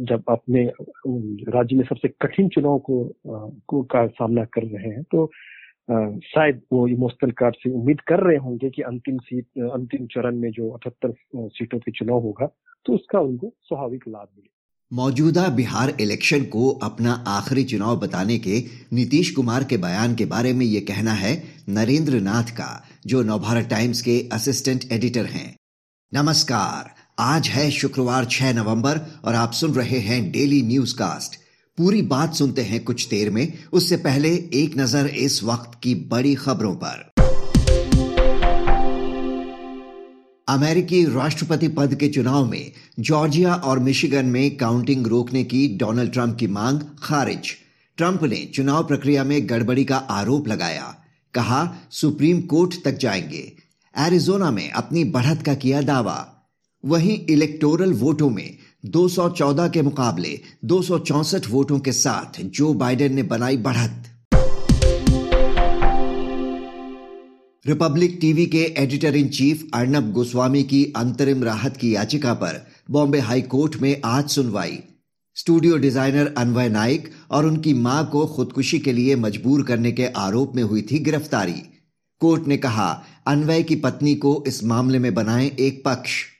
जब अपने राज्य में सबसे कठिन चुनाव को, को का सामना कर रहे हैं तो शायद वो इमोशनल कार्ड से उम्मीद कर रहे होंगे कि अंतिम सीट अंतिम चरण में जो अठहत्तर सीटों के चुनाव होगा तो उसका उनको स्वाभाविक लाभ मिले। मौजूदा बिहार इलेक्शन को अपना आखिरी चुनाव बताने के नीतीश कुमार के बयान के बारे में ये कहना है नरेंद्र नाथ का जो नवभारत टाइम्स के असिस्टेंट एडिटर हैं। नमस्कार। आज है शुक्रवार 6 नवंबर और आप सुन रहे हैं डेली न्यूज़ कास्ट पूरी बात सुनते हैं कुछ देर में। उससे पहले एक नज़र इस वक्त की बड़ी खबरों पर। अमेरिकी राष्ट्रपति पद के चुनाव में जॉर्जिया और मिशिगन में काउंटिंग रोकने की डोनाल्ड ट्रंप की मांग खारिज। ट्रंप ने चुनाव प्रक्रिया में गड़बड़ी का आरोप लगाया। कहा, सुप्रीम कोर्ट तक जाएँगे। एरिजोना में अपनी बढ़त का किया दावा। वहीं इलेक्टोरल वोटों में 214 के मुकाबले दो वोटों के साथ जो बाइडेन ने बनाई बढ़त। रिपब्लिक टीवी के editor in chief Arnab Goswami की अंतरिम राहत की याचिका पर बॉम्बे हाई कोर्ट में आज सुनवाई। स्टूडियो डिज़ाइनर अनवय नाइक और उनकी माँ को खुदकुशी के लिए मजबूर करने के आरोप में हुई थी गिरफ्तारी। कोर्ट ने कहा अनवय की पत्नी को इस मामले में बनाए एक पक्ष।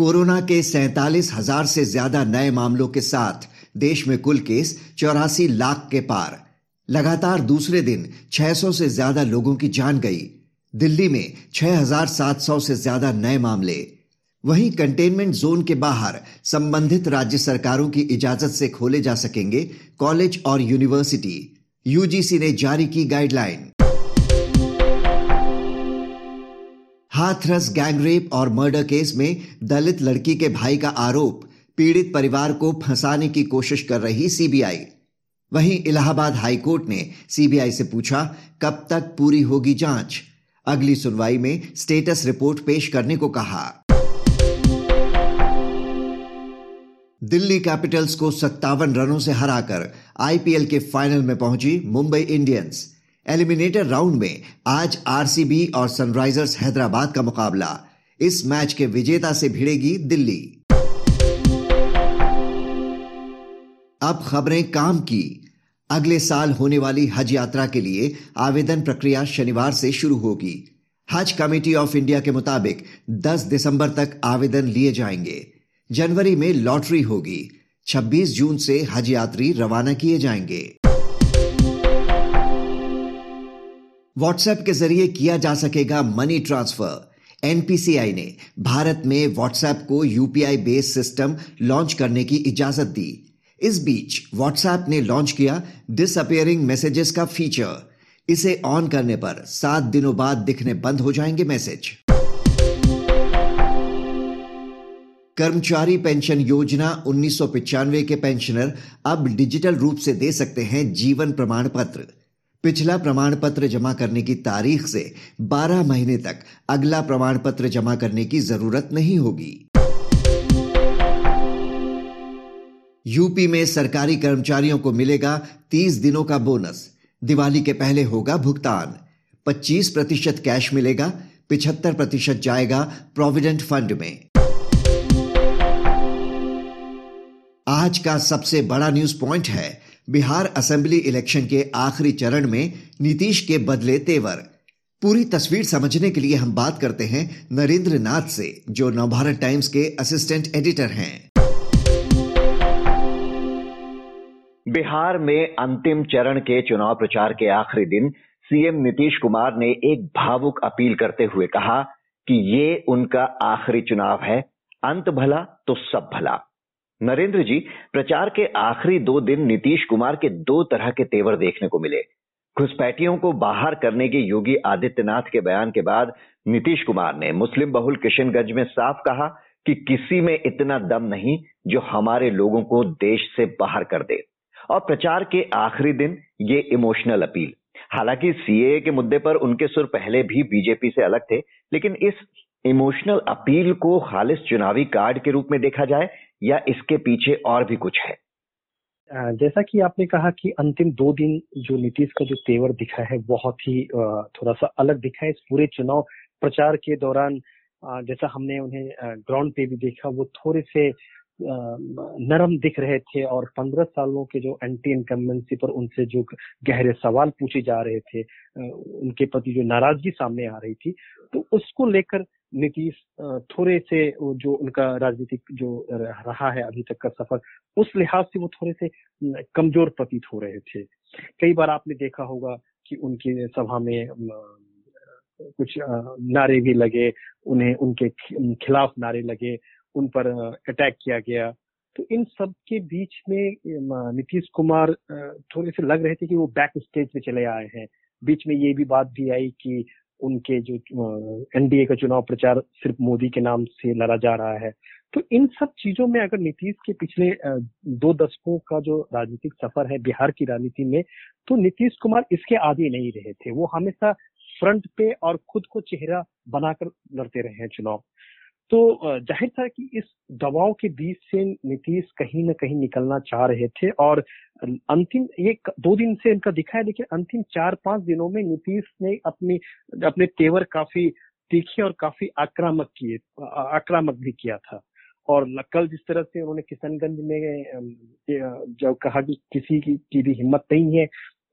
कोरोना के सैतालीस हज़ार से ज़्यादा नए मामलों के साथ देश में कुल केस चौरासी लाख के पार। लगातार दूसरे दिन 600 से ज़्यादा लोगों की जान गई। दिल्ली में 6,700 से ज़्यादा नए मामले। वहीं कंटेनमेंट जोन के बाहर संबंधित राज्य सरकारों की इजाज़त से खोले जा सकेंगे कॉलेज और यूनिवर्सिटी। यूजीसी ने जारी की गाइडलाइन। हाथरस, गैंगरेप और मर्डर केस में दलित लड़की के भाई का आरोप पीड़ित परिवार को फंसाने की कोशिश कर रही सीबीआई। वहीं इलाहाबाद हाईकोर्ट ने सीबीआई से पूछा, कब तक पूरी होगी जाँच? अगली सुनवाई में स्टेटस रिपोर्ट पेश करने को कहा। दिल्ली कैपिटल्स को सत्तावन रनों से हराकर आईपीएल के फाइनल में पहुँची मुंबई इंडियंस। एलिमिनेटर राउंड में आज आरसीबी और सनराइजर्स हैदराबाद का मुकाबला। इस मैच के विजेता से भिड़ेगी दिल्ली। अब खबरें काम की। अगले साल होने वाली हज यात्रा के लिए आवेदन प्रक्रिया शनिवार से शुरू होगी। हज कमेटी ऑफ़ इंडिया के मुताबिक 10 दिसंबर तक आवेदन लिए जाएँगे। जनवरी में लॉटरी होगी। 26 जून से हज यात्री रवाना किए जाएँगे। व्हाट्सएप के ज़रिए किया जा सकेगा मनी ट्रांसफ़र एनपीसीआई ने भारत में व्हाट्सएप को यूपीआई बेस्ड सिस्टम लॉन्च करने की इजाज़त दी. इस बीच व्हाट्सएप ने लॉन्च किया डिसअपियरिंग मैसेजेस का फीचर इसे ऑन करने पर सात दिनों बाद दिखने बंद हो जाएँगे मैसेज कर्मचारी पेंशन योजना उन्नीस के पेंशनर अब डिजिटल रूप से दे सकते हैं जीवन प्रमाण पत्र. पिछला प्रमाण पत्र जमा करने की तारीख से 12 महीने तक अगला प्रमाण पत्र जमा करने की ज़रूरत नहीं होगी। यूपी में सरकारी कर्मचारियों को मिलेगा 30 दिनों का बोनस। दिवाली के पहले होगा भुगतान। 25 प्रतिशत कैश मिलेगा 75 प्रतिशत जाएगा प्रोविडेंट फंड में। आज का सबसे बड़ा न्यूज़ पॉइंट है बिहार असेंबली इलेक्शन के आखिरी चरण में नीतीश के बदले तेवर। पूरी तस्वीर समझने के लिए हम बात करते हैं नरेंद्र नाथ से, जो नवभारत टाइम्स के असिस्टेंट एडिटर हैं। बिहार में अंतिम चरण के चुनाव प्रचार के आखिरी दिन, सीएम नीतीश कुमार ने एक भावुक अपील करते हुए कहा कि ये उनका आखिरी चुनाव है। अंत भला तो सब भला। नरेंद्र जी, प्रचार के आखिरी दो दिन नीतीश कुमार के दो तरह के तेवर देखने को मिले। घुसपैठियों को बाहर करने के योगी आदित्यनाथ के बयान के बाद नीतीश कुमार ने मुस्लिम बहुल किशनगंज में साफ़ कहा कि किसी में इतना दम नहीं जो हमारे लोगों को देश से बाहर कर दे। और प्रचार के आखिरी दिन ये इमोशनल अपील। हालाँकि सीए के मुद्दे पर उनके सुर पहले भी बीजेपी से अलग थे, लेकिन इस इमोशनल अपील को खालिश चुनावी कार्ड के रूप में देखा जाए या इसके पीछे और भी कुछ है? जैसा कि आपने कहा कि अंतिम दो दिन जो नीतीश का जो तेवर दिखा है, बहुत ही थोड़ा सा अलग दिखा है। इस पूरे चुनाव प्रचार के दौरान जैसा हमने उन्हें ग्राउंड पे भी देखा, वो थोड़े से नरम दिख रहे थे और पंद्रह सालों के जो एंटी इनकम्बेंसी पर उनसे जो गहरे सवाल पूछे जा रहे थे उनके प्रति जो नाराज़गी सामने आ रही थी तो उसको लेकर नीतीश थोड़े से जो उनका राजनीतिक जो रहा है अभी तक का सफ़र, उस लिहाज से वो थोड़े से कमज़ोर प्रतीत हो रहे थे। कई बार आपने देखा होगा कि उनकी सभा में कुछ नारे भी लगे, उन्हें उनके खिलाफ नारे लगे उन पर अटैक किया गया। तो इन सब के बीच में नीतीश कुमार थोड़े से लग रहे थे कि वो बैक स्टेज पे चले आए हैं। बीच में ये भी बात भी आई कि उनके जो एनडीए का चुनाव प्रचार सिर्फ़ मोदी के नाम से लड़ा जा रहा है। तो इन सब चीज़ों में अगर नीतीश के पिछले दो दशकों का जो राजनीतिक सफ़र है बिहार की राजनीति में तो नीतीश कुमार इसके आदि नहीं रहे थे। वो हमेशा फ्रंट पे और खुद को चेहरा बनाकर लड़ते रहे हैं चुनाव। तो ज़ाहिर था कि इस दबाव के बीच से नीतीश कहीं ना कहीं निकलना चाह रहे थे और अंतिम ये दो दिन से इनका दिखा है लेकिन अंतिम चार पाँच दिनों में नीतीश ने अपनी अपने तेवर काफ़ी तीखे और काफ़ी आक्रामक किए आक्रामक भी किया था। और कल जिस तरह से उन्होंने किशनगंज में जब कहा कि किसी की, की भी हिम्मत नहीं है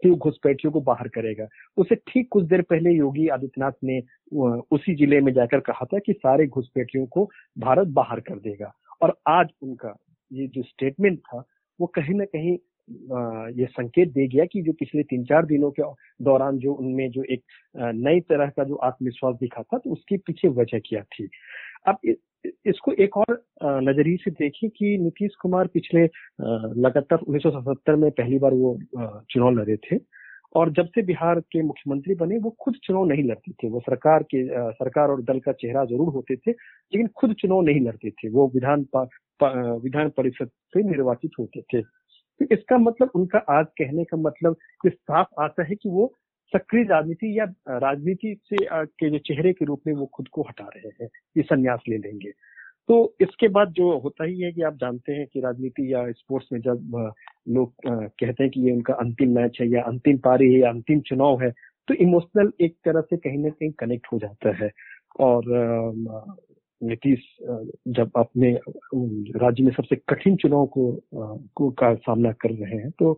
कि घुसपैठियों को बाहर करेगा? उसे ठीक कुछ देर पहले योगी आदित्यनाथ ने उसी ज़िले में जाकर कहा था कि सारे घुसपैठियों को भारत बाहर कर देगा। और आज उनका ये जो स्टेटमेंट था, वो कहीं ना कहीं ये संकेत दे गया कि जो पिछले तीन चार दिनों के दौरान जो उनमें जो एक नई तरह का जो आत्मविश्वास दिखा था तो उसके पीछे वजह क्या थी? अब इसको एक और नज़रिए से देखें कि नीतीश कुमार पिछले लगातार उन्नीस में पहली बार वो चुनाव लड़े थे और जब से बिहार के मुख्यमंत्री बने, वो खुद चुनाव नहीं लड़ते थे। वो सरकार के सरकार और दल का चेहरा ज़रूर होते थे, लेकिन खुद चुनाव नहीं लड़ते थे। वो विधान विधान परिषद से निर्वाचित होते थे। तो इसका मतलब उनका आज कहने का मतलब साफ़ आता है कि वो सक्रिय राजनीति या राजनीति से के जो चेहरे के रूप में वो खुद को हटा रहे हैं ये संन्यास ले लेंगे। तो इसके बाद जो होता ही है कि आप जानते हैं कि राजनीति या स्पोर्ट्स में जब लोग कहते हैं कि ये उनका अंतिम मैच है या अंतिम पारी है या अंतिम चुनाव है तो इमोशनल एक तरह से कहीं ना कहीं कनेक्ट हो जाता है। और नीतीश जब अपने राज्य में सबसे कठिन चुनाव को, को का सामना कर रहे हैं तो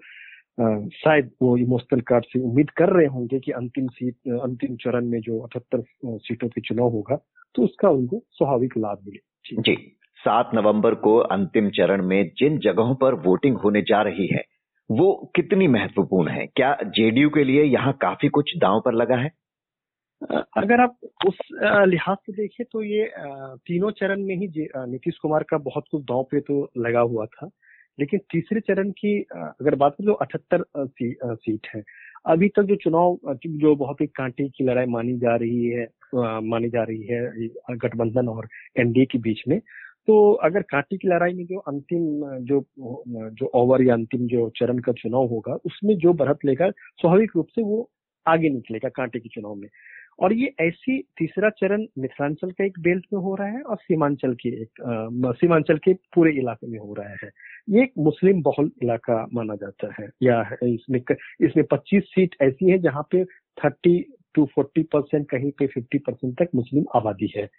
शायद वो इमोशनल कार्ड से उम्मीद कर रहे होंगे कि अंतिम सीट अंतिम चरण में जो अठहत्तर सीटों के चुनाव होगा तो उसका उनको स्वाभाविक लाभ मिले। जी। सात नवंबर को अंतिम चरण में जिन जगहों पर वोटिंग होने जा रही है वो कितनी महत्वपूर्ण है? क्या जेडीयू के लिए यहाँ काफ़ी कुछ दांव पर लगा है? अगर आप उस लिहाज से देखें तो ये तीनों चरण में ही नीतीश कुमार का बहुत कुछ दांव पे तो लगा हुआ था। लेकिन तीसरे चरण की अगर बात करें तो अठहत्तर सी, सीट है। अभी तक जो चुनाव जो बहुत ही कांटे की लड़ाई मानी जा रही है मानी जा रही है गठबंधन और एनडीए के बीच में तो अगर कांटे की लड़ाई में जो अंतिम जो जो ओवर या अंतिम जो चरण का चुनाव होगा उसमें जो बढ़त लेगा स्वाभाविक रूप से वो आगे निकलेगा कांटे के चुनाव में। और ये ऐसी तीसरा चरण मिथिलांचल का एक बेल्ट में हो रहा है और सीमांचल के एक सीमांचल के पूरे इलाके में हो रहा है। ये एक मुस्लिम बहुल इलाका माना जाता है, या इसमें इसमें 25 सीट ऐसी है जहाँ पे 30 टू 40 परसेंट कहीं पे 50 परसेंट तक मुस्लिम आबादी है।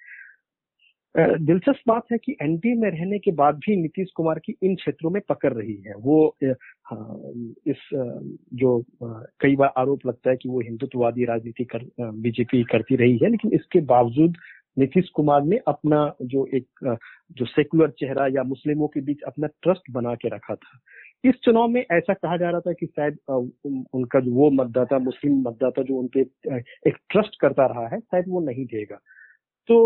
दिलचस्प बात है कि एनडीए में रहने के बाद भी नीतीश कुमार की इन क्षेत्रों में पकड़ रही है। वो इस जो कई बार आरोप लगता है कि वो हिंदुत्ववादी राजनीति कर बीजेपी करती रही है, लेकिन इसके बावजूद नीतीश कुमार ने अपना जो एक जो सेकुलर चेहरा या मुस्लिमों के बीच अपना ट्रस्ट बना के रखा था। इस चुनाव में ऐसा कहा जा रहा था कि शायद उनका जो वो मतदाता, मुस्लिम मतदाता जो उनके एक ट्रस्ट करता रहा है, शायद वो नहीं देगा। तो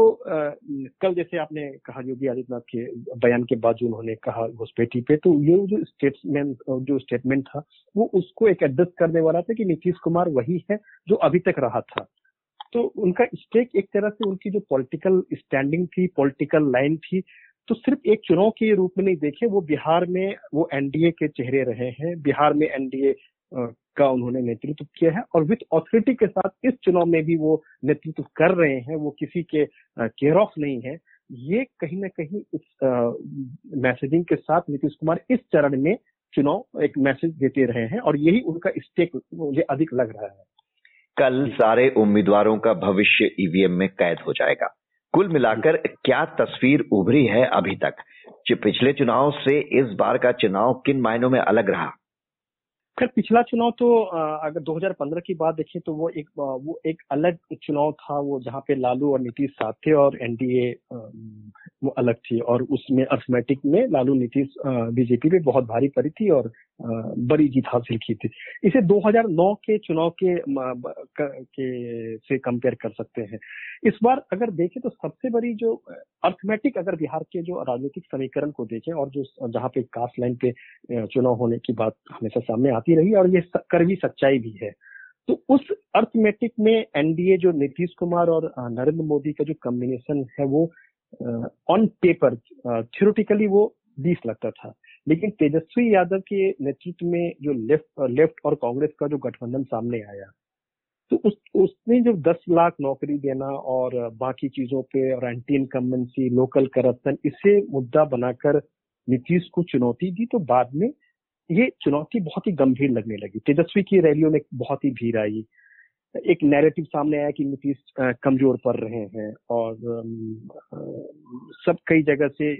कल जैसे आपने कहा, योगी आदित्यनाथ के बयान के बाद जो उन्होंने कहा घुसपैठी पे तो ये जो स्टेटमेंट जो स्टेटमेंट था, वो उसको एक एड्रेस करने वाला था कि नीतीश कुमार वही है जो अभी तक रहा था। तो उनका स्टेक एक तरह से उनकी जो पॉलिटिकल स्टैंडिंग थी पॉलिटिकल लाइन थी तो सिर्फ़ एक चुनाव के रूप में नहीं देखे वो बिहार में वो एनडीए के चेहरे रहे हैं, बिहार में एनडीए का उन्होंने नेतृत्व किया है और विथ ऑथोरिटी के साथ इस चुनाव में भी वो नेतृत्व कर रहे हैं वो किसी के केयर ऑफ़ नहीं है। ये कहीं ना कहीं इस मैसेजिंग के साथ नीतीश कुमार इस चरण में चुनाव एक मैसेज देते रहे हैं और यही उनका स्टेक मुझे अधिक लग रहा है। कल सारे उम्मीदवारों का भविष्य ईवीएम में कैद हो जाएगा। कुल मिलाकर क्या तस्वीर उभरी है अभी तक? जो पिछले चुनाव से इस बार का चुनाव किन मायनों में अलग रहा? खैर, पिछला चुनाव तो अगर 2015 की बात देखें तो वो एक वो एक अलग चुनाव था, वो जहाँ पे लालू और नीतीश साथ थे और एनडीए वो अलग थी और उसमें अर्थमेटिक में लालू नीतीश बीजेपी पे बहुत भारी पड़ी थी और बड़ी जीत हासिल की थी। इसे 2009 के चुनाव के, के से कंपेयर कर सकते हैं। इस बार अगर देखें तो सबसे बड़ी जो अर्थमेटिक अगर बिहार के जो राजनीतिक समीकरण को देखें और जो जहाँ पे कास्ट लाइन पे चुनाव होने की बात हमेशा सामने आती रही और ये करवी सच्चाई भी है। तो उस अर्थमेटिक में एनडीए जो नीतीश कुमार और नरेंद्र मोदी का जो कॉम्बिनेशन है वो ऑन पेपर थ्योरेटिकली वो बीस लगता था। लेकिन तेजस्वी यादव के नेतृत्व में जो लेफ़्ट लेफ़्ट और कांग्रेस का जो गठबंधन सामने आया तो उस, उसने जो 10 लाख नौकरी देना और बाकी चीज़ों पे और एंटी इनकम्बेंसी लोकल करप्शन इसे मुद्दा बनाकर नीतीश को चुनौती दी तो बाद में ये चुनौती बहुत ही गंभीर लगने लगी। तेजस्वी की रैलियों में बहुत ही भीड़ आई। एक नैरेटिव सामने आया कि नीतीश कमज़ोर पड़ रहे हैं और सब कई जगह से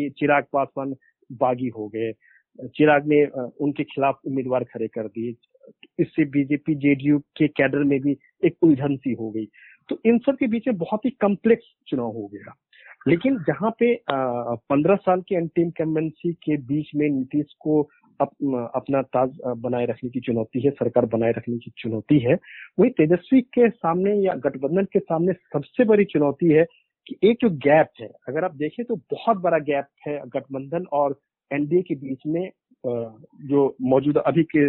ये चिराग पासवान बागी हो गए। चिराग ने उनके खिलाफ उम्मीदवार खड़े कर दिए। इससे बीजेपी जेडीयू के कैडर में भी एक उलझन सी हो गई। तो इन सब के बीच में बहुत ही कम्प्लेक्स चुनाव हो गया। लेकिन जहाँ पे पंद्रह साल के एंटी इनकम्बेंसी के बीच में नीतीश को अप, अपना ताज बनाए रखने की चुनौती है सरकार बनाए रखने की चुनौती है वही तेजस्वी के सामने या गठबंधन के सामने सबसे बड़ी चुनौती है कि एक जो गैप है, अगर आप देखें तो बहुत बड़ा गैप है गठबंधन और एनडीए के बीच में जो मौजूदा अभी के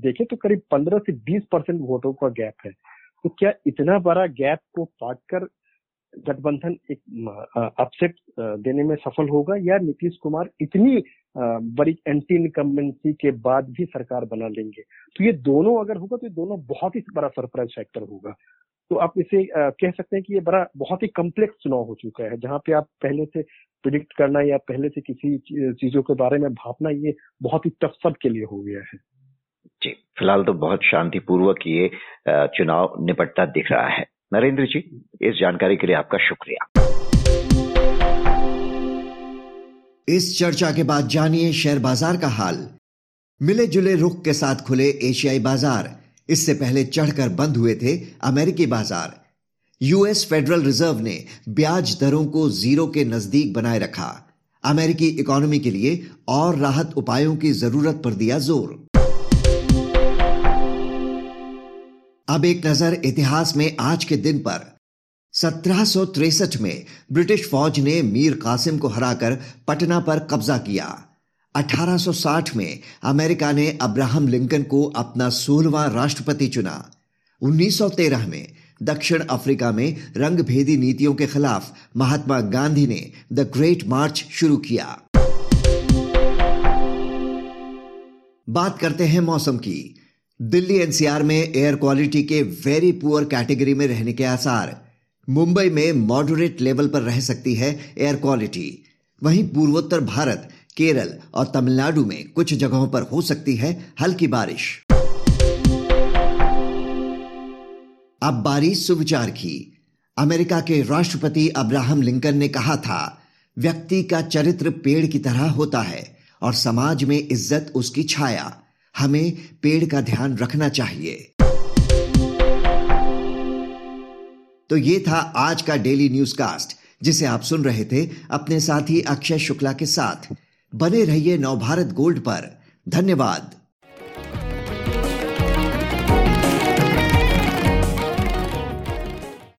देखें तो करीब 15 से 20 परसेंट वोटों का गैप है। तो क्या इतना बड़ा गैप को पाट कर गठबंधन एक अपसेट देने में सफल होगा या नीतीश कुमार इतनी बड़ी एंटी इनकम्बेंसी के बाद भी सरकार बना लेंगे? तो ये दोनों अगर होगा तो ये दोनों बहुत ही बड़ा सरप्राइज़ फैक्टर होगा। तो आप इसे कह सकते हैं कि ये बड़ा बहुत ही कम्प्लेक्स चुनाव हो चुका है जहाँ पे आप पहले से प्रिडिक्ट करना या पहले से किसी चीज़ों के बारे में भापना ये बहुत ही टफ सब के लिए हो गया है। जी फ़िलहाल तो बहुत शांतिपूर्वक ये चुनाव निपटता दिख रहा है। नरेंद्र जी इस जानकारी के लिए आपका शुक्रिया। इस चर्चा के बाद जानिए शेयर बाज़ार का हाल। मिले जुले रुख के साथ खुले एशियाई बाज़ार। इससे पहले चढ़कर बंद हुए थे अमेरिकी बाज़ार। यूएस फेडरल रिज़र्व ने ब्याज दरों को ज़ीरो के नज़दीक बनाए रखा। अमेरिकी इकोनॉमी के लिए और राहत उपायों की ज़रूरत पर दिया ज़ोर। अब एक नज़र इतिहास में आज के दिन पर। सत्रह में ब्रिटिश फौज ने मीर कासिम को हराकर पटना पर कब्जा किया। 1860 में अमेरिका ने अब्राहम लिंकन को अपना सोलवा राष्ट्रपति चुना। 1913 में दक्षिण अफ्रीका में रंगभेदी नीतियों के खिलाफ महात्मा गांधी ने द ग्रेट मार्च शुरू किया। बात करते हैं मौसम की। दिल्ली एनसीआर में एयर क्वालिटी के वेरी पुअर कैटेगरी में रहने के आसार। मुंबई में मॉडरेट लेवल पर रह सकती है एयर क्वालिटी। वहीं पूर्वोत्तर भारत केरल और तमिलनाडु में कुछ जगहों पर हो सकती है हल्की बारिश। अब बारी सुविचार की। अमेरिका के राष्ट्रपति अब्राहम लिंकन ने कहा था, व्यक्ति का चरित्र पेड़ की तरह होता है और समाज में इज़्ज़त उसकी छाया। हमें पेड़ का ध्यान रखना चाहिए। तो ये था आज का डेली न्यूज़ कास्ट जिसे आप सुन रहे थे अपने साथी अक्षय शुक्ला के साथ। बने रहिए नवभारत गोल्ड पर। धन्यवाद।